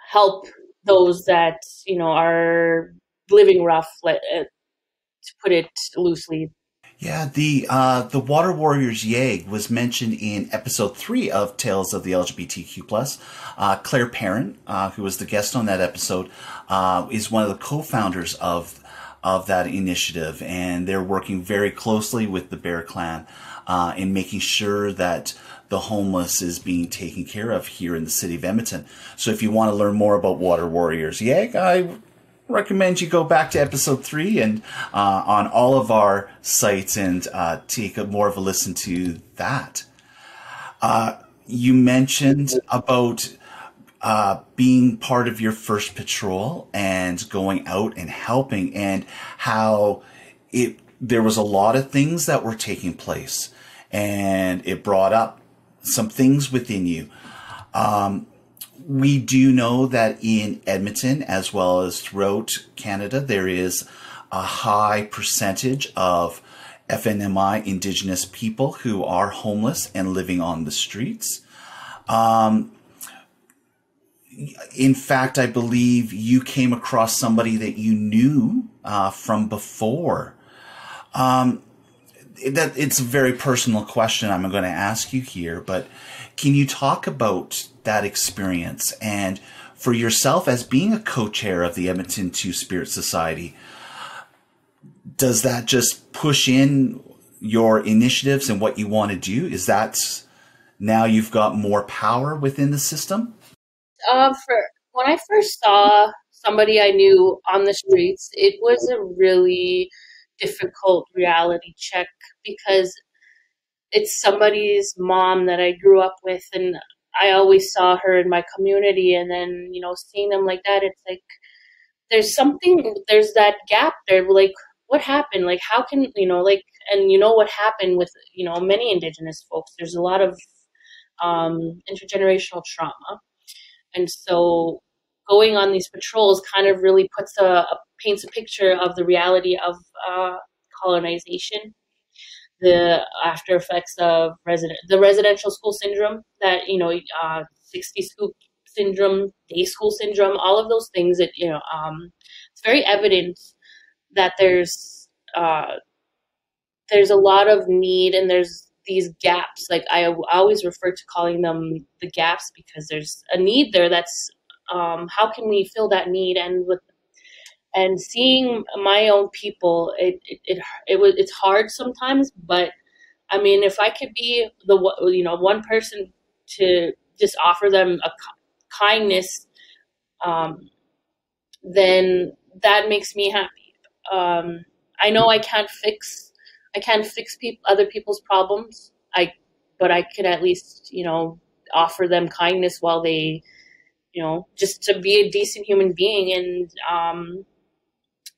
help those that you know are living rough, let, uh, to put it loosely. Yeah, the uh, the Water Warriors Yeg was mentioned in episode three of Tales of the LGBTQ plus. Uh, Claire Perrin, uh, who was the guest on that episode, uh, is one of the co-founders of of that initiative, and they're working very closely with the Bear Clan uh, in making sure that the homeless is being taken care of here in the city of Edmonton. So if you want to learn more about Water Warriors YEG, I recommend you go back to episode three and uh, on all of our sites and uh, take a, more of a listen to that. Uh, you mentioned about uh, being part of your first patrol and going out and helping and how it there was a lot of things that were taking place and it brought up some things within you. Um, we do know that in Edmonton, as well as throughout Canada, there is a high percentage of FNMI Indigenous people who are homeless and living on the streets. Um, in fact, I believe you came across somebody that you knew uh, from before. Um, that it's a very personal question I'm going to ask you here, but can you talk about that experience and for yourself as being a co-chair of the Edmonton Two Spirit Society? Does that just push in your initiatives and what you want to do? Is that now you've got more power within the system? Uh, for when I first saw somebody I knew on the streets, it was a really difficult reality check because it's somebody's mom that I grew up with and I always saw her in my community and then, you know, seeing them like that, it's like there's something there's that gap there like what happened? Like how can you know, like and you know what happened with, you know, many indigenous folks. There's a lot of um intergenerational trauma. And so going on these patrols kind of really puts a, a paints a picture of the reality of uh, colonization, the after effects of resident the residential school syndrome that you know uh, 60 scoop syndrome, day school syndrome, all of those things that you know um, it's very evident that there's uh, there's a lot of need and there's these gaps. Like I always refer to calling them the gaps because there's a need there. That's um, how can we fill that need? And with and seeing my own people, it it it, it was it's hard sometimes, but I mean, if I could be the you know one person to just offer them a kindness, um, then that makes me happy. Um, I know I can't fix I can't fix people other people's problems. I but I could at least you know offer them kindness while they you know just to be a decent human being and um,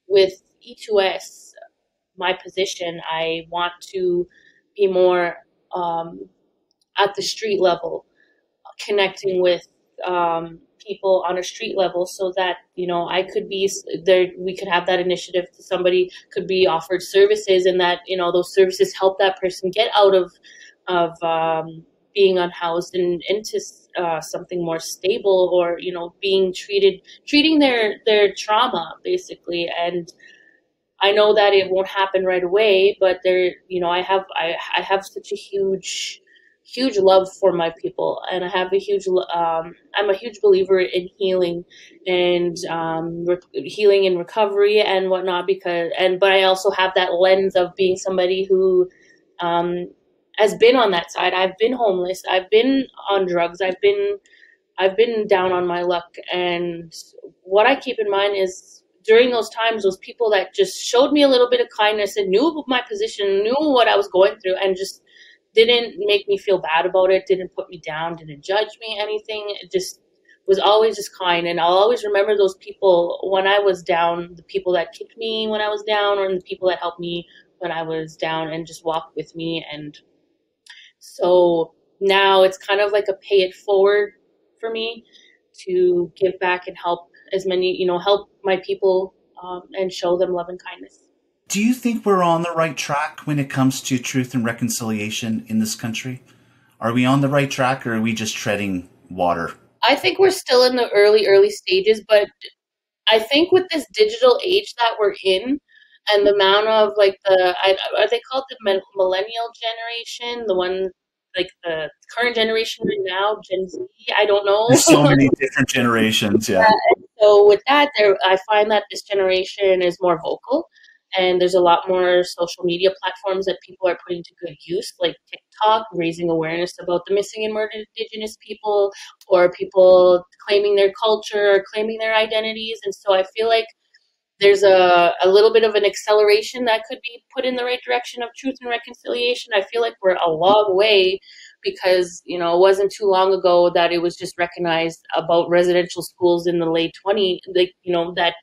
with E2S my position I want to be more um, at the street level connecting with um, people on a street level so that you know I could be there we could have that initiative somebody could be offered services and that you know those services help that person get out of of um, being unhoused and into uh, something more stable or you know being treated treating their their trauma basically. And I know that it won't happen right away but there you know I have I, I have such a huge huge love for my people. And i have a huge um, i'm a huge believer in healing and um, healing and recovery and whatnot because and but i also have that lens of being somebody who um, has been on that side i've been homeless i've been on drugs i've been i've been down on my luck and what i keep in mind is during those times those people that just showed me a little bit of kindness and knew my position knew what i was going through and just didn't make me feel bad about it, didn't put me down, didn't judge me, anything. It just was always just kind. And I'll always remember those people when I was down, the people that kicked me when I was down, or the people that helped me when I was down and just walked with me. And so now it's kind of like a pay it forward for me to give back and help as many, you know, help my people um, and show them love and kindness. Do you think we're on the right track when it comes to truth and reconciliation in this country? Are we on the right track or are we just treading water? I think we're still in the early, early stages, but I think with this digital age that we're in and the amount of like the, are they called the millennial generation? The one like the current generation right now, Gen Z. I don't know. There's so many different generations. Yeah. yeah so with that, there, I find that this generation is more vocal, and there's a lot more social media platforms that people are putting to good use, like TikTok, raising awareness about the missing and murdered Indigenous people, or people claiming their culture, or claiming their identities. And so I feel like there's a, a little bit of an acceleration that could be put in the right direction of truth and reconciliation. I feel like we're a long way because you know it wasn't too long ago that it was just recognized about residential schools in the late 20 like you know that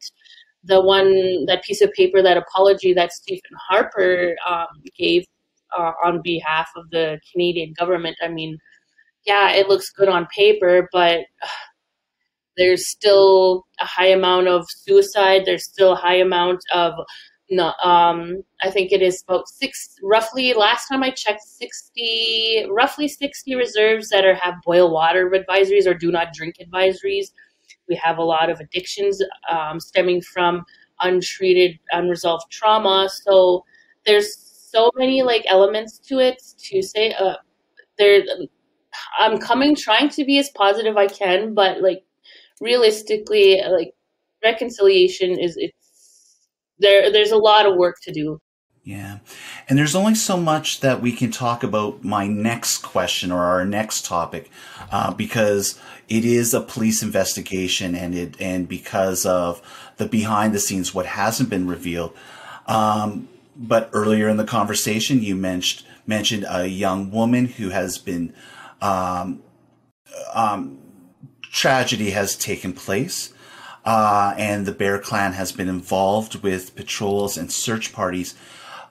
the one that piece of paper, that apology that Stephen Harper um, gave uh, on behalf of the Canadian government. I mean, yeah, it looks good on paper, but there's still a high amount of suicide. There's still a high amount of um, I think it is about six, roughly. Last time I checked, sixty, roughly sixty reserves that are have boil water advisories or do not drink advisories. We have a lot of addictions um, stemming from untreated, unresolved trauma. So there's so many like elements to it to say uh, there. I'm coming trying to be as positive I can, but like realistically, like reconciliation is it's there. There's a lot of work to do. Yeah. And there's only so much that we can talk about my next question or our next topic, uh, because it is a police investigation and it, and because of the behind the scenes, what hasn't been revealed. Um, but earlier in the conversation, you mentioned, mentioned a young woman who has been, um, um, tragedy has taken place. Uh, and the Bear Clan has been involved with patrols and search parties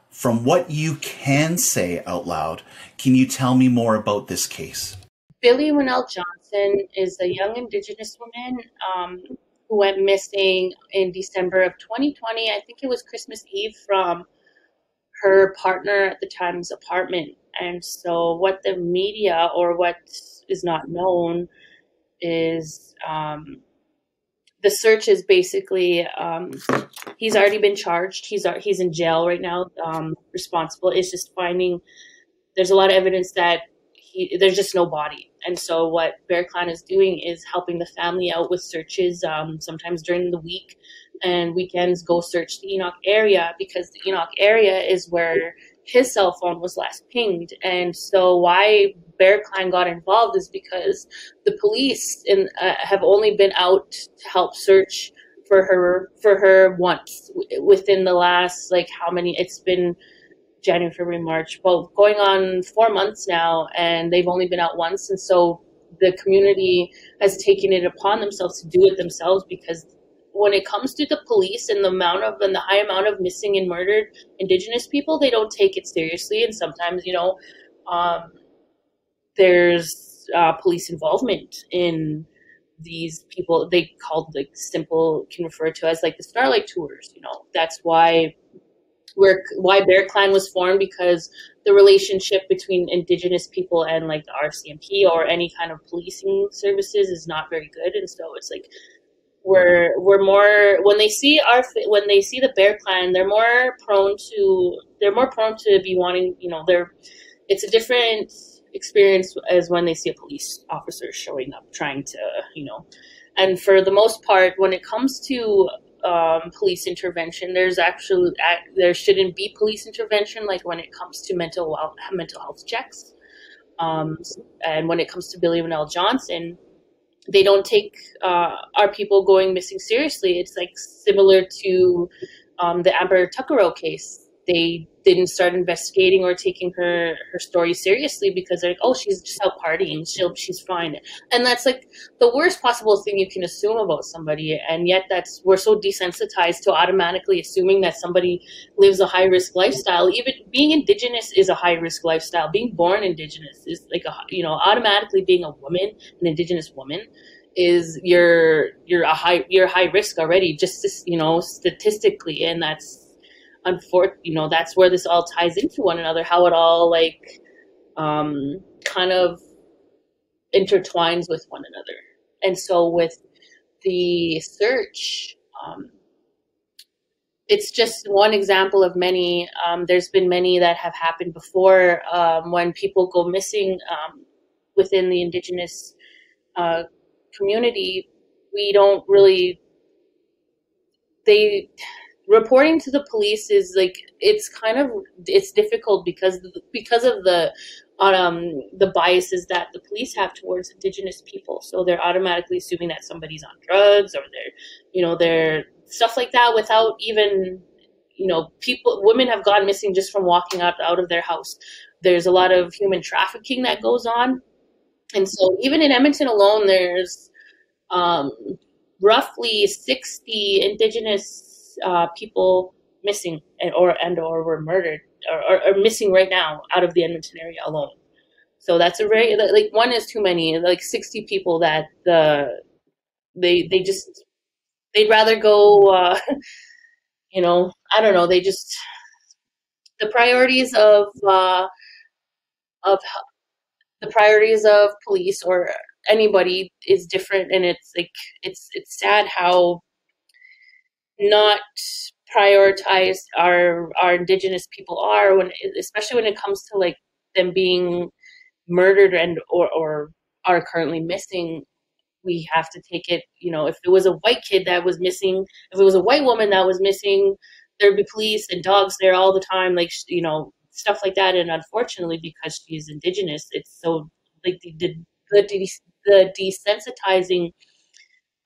from what you can say out loud, can you tell me more about this case? Billie Winnell Johnson is a young Indigenous woman. Um, who went missing in December of 2020. I think it was Christmas Eve from her partner at the time's apartment. And so, what the media or what is not known is um, the search is basically um, he's already been charged. He's he's in jail right now. Um, responsible. It's just finding. There's a lot of evidence that he, there's just no body. And so what Bear Clan is doing is helping the family out with searches, um, sometimes during the week and weekends, go search the Enoch area because the Enoch area is where his cell phone was last pinged. And so why Bear Clan got involved is because the police in, uh, have only been out to help search for her for her once within the last like how many it's been January, February, March, well, going on four months now, and they've only been out once. And so the community has taken it upon themselves to do it themselves because when it comes to the police and the amount of and the high amount of missing and murdered indigenous people, they don't take it seriously. And sometimes, you know, um, there's uh, police involvement in these people. They called like simple can refer to as like the Starlight Tours. You know, that's why where why Bear Clan was formed because the relationship between Indigenous people and like the RCMP or any kind of policing services is not very good, and so it's like we're we're more when they see our when they see the Bear Clan, they're more prone to they're more prone to be wanting you know they're it's a different experience as when they see a police officer showing up trying to you know and for the most part when it comes to um, police intervention. There's actually there shouldn't be police intervention like when it comes to mental health, mental health checks. Um, and when it comes to Billy Manel Johnson, they don't take uh, our people going missing seriously. It's like similar to um, the Amber Tuccaro case they didn't start investigating or taking her her story seriously because they're like, oh, she's just out partying, she'll she's fine, and that's like the worst possible thing you can assume about somebody, and yet that's we're so desensitized to automatically assuming that somebody lives a high risk lifestyle. Even being indigenous is a high risk lifestyle. Being born indigenous is like a you know automatically being a woman, an indigenous woman is you're you're a high you're high risk already. Just you know statistically. And that's unfor- you know that's where this all ties into one another how it all like um, kind of intertwines with one another. And so with the search um, it's just one example of many um, there's been many that have happened before um, when people go missing um, within the indigenous uh, community we don't really they reporting to the police is like it's kind of it's difficult because because of the um the biases that the police have towards indigenous people. So they're automatically assuming that somebody's on drugs or they're you know they're stuff like that without even you know people women have gone missing just from walking out out of their house. There's a lot of human trafficking that goes on. And so even in edmonton alone there's um roughly 60 indigenous uh, people missing and or and or were murdered or, or, or, missing right now out of the Edmonton area alone. So that's a very like one is too many. Like sixty people that the they they just they'd rather go. Uh, you know, I don't know. They just the priorities of uh, of the priorities of police or anybody is different, and it's like it's it's sad how not prioritized our our indigenous people are when especially when it comes to like them being murdered and or, or are currently missing we have to take it you know if it was a white kid that was missing if it was a white woman that was missing there'd be police and dogs there all the time like you know stuff like that. And unfortunately because she's indigenous it's so like the the, the, the desensitizing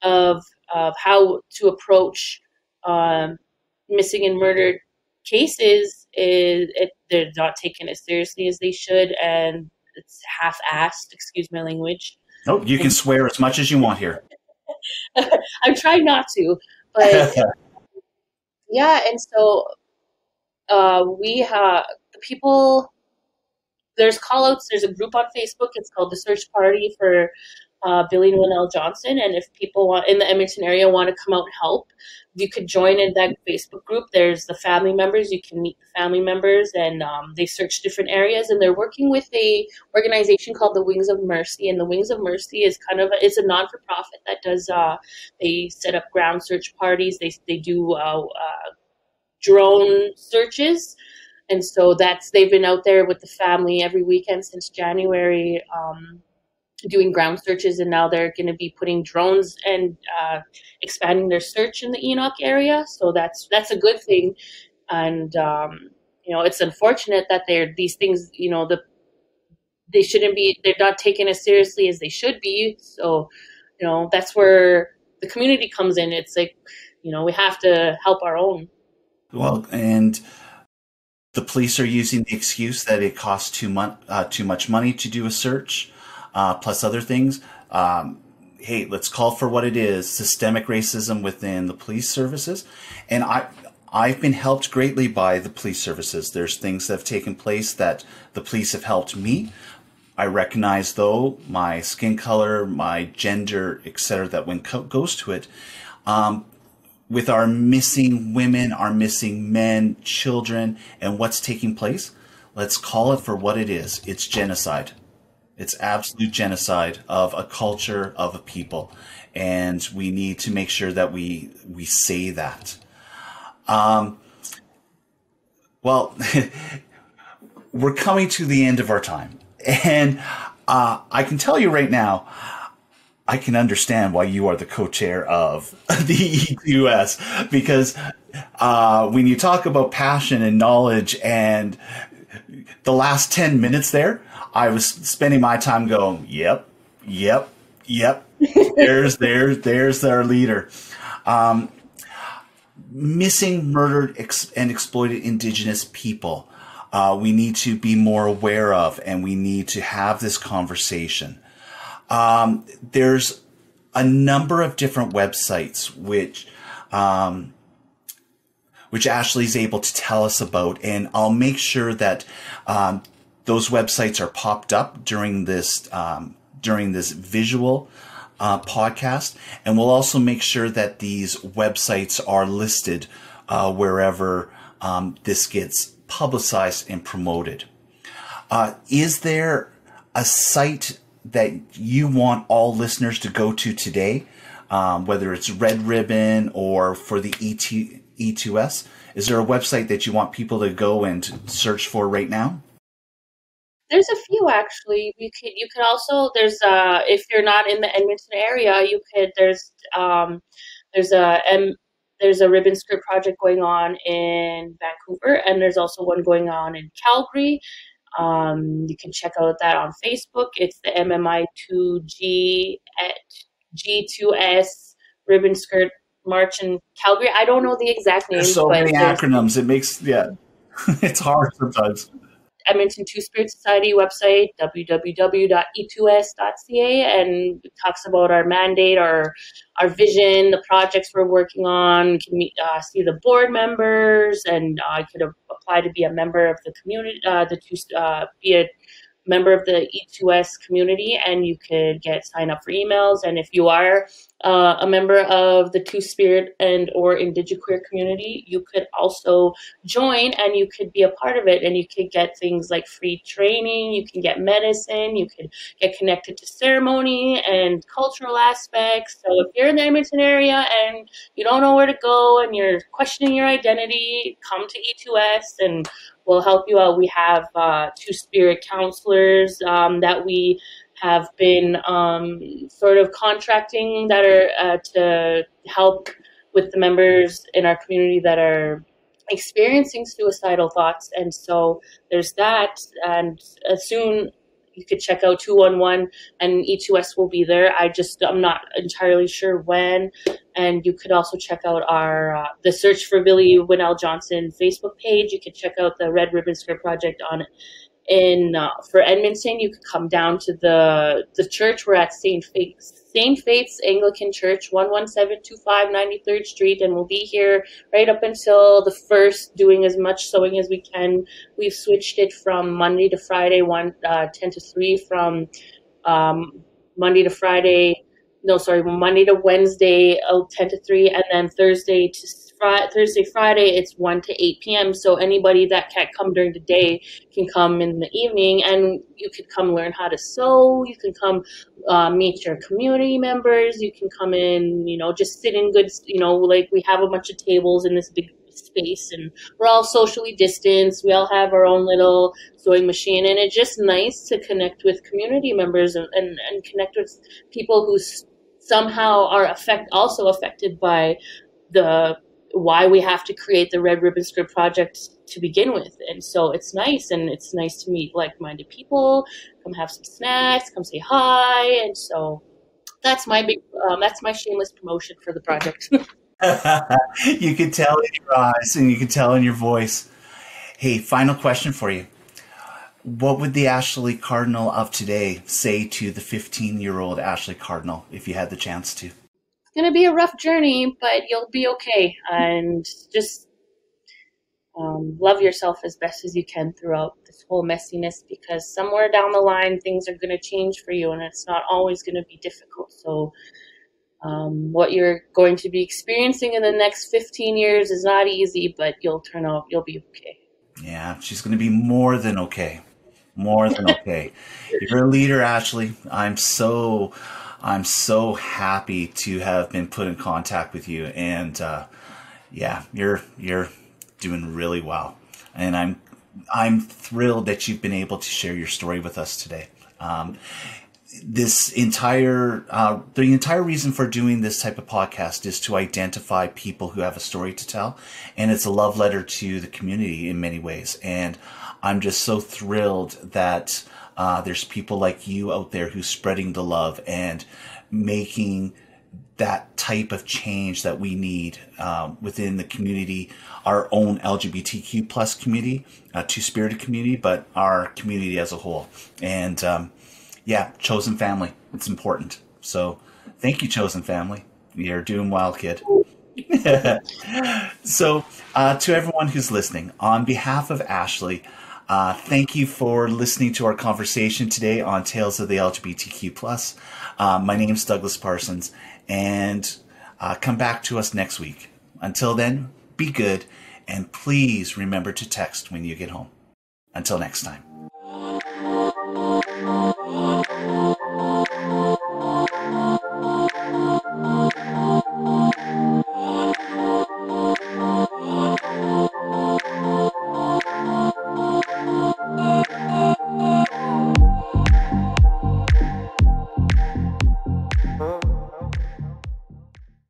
of of how to approach um, missing and murdered cases is it, they're not taken as seriously as they should, and it's half-assed. Excuse my language. Nope, you can swear as much as you want here. I'm trying not to, but yeah, and so uh, we have the people. There's callouts. There's a group on Facebook. It's called the Search Party for uh, Billy Winnell Johnson. And if people want in the Edmonton area want to come out and help, you could join in that Facebook group. There's the family members. You can meet the family members, and um, they search different areas. And they're working with a organization called the Wings of Mercy. And the Wings of Mercy is kind of a, it's a non for profit that does. Uh, they set up ground search parties. They they do uh, uh, drone searches. And so that's they've been out there with the family every weekend since January. Um, doing ground searches, and now they're going to be putting drones and uh, expanding their search in the Enoch area. So that's that's a good thing, and um, you know it's unfortunate that they're these things. You know the they shouldn't be they're not taken as seriously as they should be. So you know that's where the community comes in. It's like you know we have to help our own. Well, and the police are using the excuse that it costs too much uh, too much money to do a search uh, plus other things. Um, hey, let's call for what it is: systemic racism within the police services. And I, I've been helped greatly by the police services. There's things that have taken place that the police have helped me. I recognize, though, my skin color, my gender, etc., that when co- goes to it, um, with our missing women, our missing men, children, and what's taking place, let's call it for what it is. It's genocide. It's absolute genocide of a culture, of a people. And we need to make sure that we, we say that. Um, well, we're coming to the end of our time. And uh, I can tell you right now, I can understand why you are the co-chair of the E2S because uh, when you talk about passion and knowledge and the last 10 minutes there, I was spending my time going, yep, yep, yep. there's, there's, there's our leader. Um, missing, murdered, ex- and exploited indigenous people. Uh, we need to be more aware of, and we need to have this conversation. Um, there's a number of different websites which um, which Ashley's able to tell us about, and I'll make sure that um, those websites are popped up during this um, during this visual uh, podcast, and we'll also make sure that these websites are listed uh, wherever um, this gets publicized and promoted. Uh, is there a site that you want all listeners to go to today, um, whether it's Red Ribbon or for the ET, E2S? Is there a website that you want people to go and search for right now? There's a few actually. You could you could also there's uh if you're not in the Edmonton area, you could there's um there's a M there's a ribbon skirt project going on in Vancouver, and there's also one going on in Calgary. Um, you can check out that on Facebook. It's the MMI2G at G2S Ribbon Skirt March in Calgary. I don't know the exact name. There's so many acronyms. It makes yeah, it's hard sometimes. Edmonton Two Spirit Society website, www.e2s.ca, and talks about our mandate, our our vision, the projects we're working on. You can meet, uh, see the board members, and uh, I could apply to be a member of the community, uh, the two, uh, be a member of the E2S community, and you could get sign up for emails. And if you are uh, a member of the Two Spirit and or Indigiqueer community, you could also join and you could be a part of it and you could get things like free training, you can get medicine, you could get connected to ceremony and cultural aspects. So if you're in the Edmonton area and you don't know where to go and you're questioning your identity, come to E2S and we'll help you out. We have uh, Two Spirit counselors um, that we have been um, sort of contracting that are uh, to help with the members in our community that are experiencing suicidal thoughts. And so there's that. And uh, soon you could check out 211 and E2S will be there. I just, I'm not entirely sure when. And you could also check out our, uh, the Search for Billy Winnell Johnson Facebook page. You could check out the Red Ribbon Skirt Project on in uh, for Edmonton, you could come down to the the church. We're at Saint Faith's Saint Faith's Anglican Church, one one seven two five ninety third Street, and we'll be here right up until the first, doing as much sewing as we can. We've switched it from Monday to Friday, one uh, ten to three, from um, Monday to Friday. No, sorry, Monday to Wednesday, uh, 10 to 3, and then Thursday to Friday, Thursday, Friday, it's 1 to 8 p.m. So anybody that can't come during the day can come in the evening and you can come learn how to sew. You can come uh, meet your community members. You can come in, you know, just sit in good, you know, like we have a bunch of tables in this big space and we're all socially distanced. We all have our own little sewing machine and it's just nice to connect with community members and, and, and connect with people who somehow are affect also affected by the why we have to create the Red Ribbon Skirt project to begin with. And so it's nice, and it's nice to meet like-minded people. Come have some snacks, come say hi, and so that's my big um, that's my shameless promotion for the project. you can tell in your eyes, and you can tell in your voice. Hey, final question for you. What would the Ashley Cardinal of today say to the 15 year old Ashley Cardinal if you had the chance to? Going to be a rough journey, but you'll be okay. And just um, love yourself as best as you can throughout this whole messiness because somewhere down the line things are going to change for you and it's not always going to be difficult. So, um, what you're going to be experiencing in the next 15 years is not easy, but you'll turn out, you'll be okay. Yeah, she's going to be more than okay. More than okay. You're a leader, Ashley. I'm so I'm so happy to have been put in contact with you, and uh, yeah, you're you're doing really well, and I'm I'm thrilled that you've been able to share your story with us today. Um, this entire uh, the entire reason for doing this type of podcast is to identify people who have a story to tell, and it's a love letter to the community in many ways. And I'm just so thrilled that uh, there's people like you out there who's spreading the love and making that type of change that we need um, within the community, our own LGBTQ plus community, uh, two spirited community, but our community as a whole. And um, yeah, chosen family, it's important. So thank you, chosen family. You're doing well, kid. so uh, to everyone who's listening, on behalf of Ashley, uh, thank you for listening to our conversation today on Tales of the LGBTQ+. Plus. Uh, my name is Douglas Parsons, and uh, come back to us next week. Until then, be good, and please remember to text when you get home. Until next time.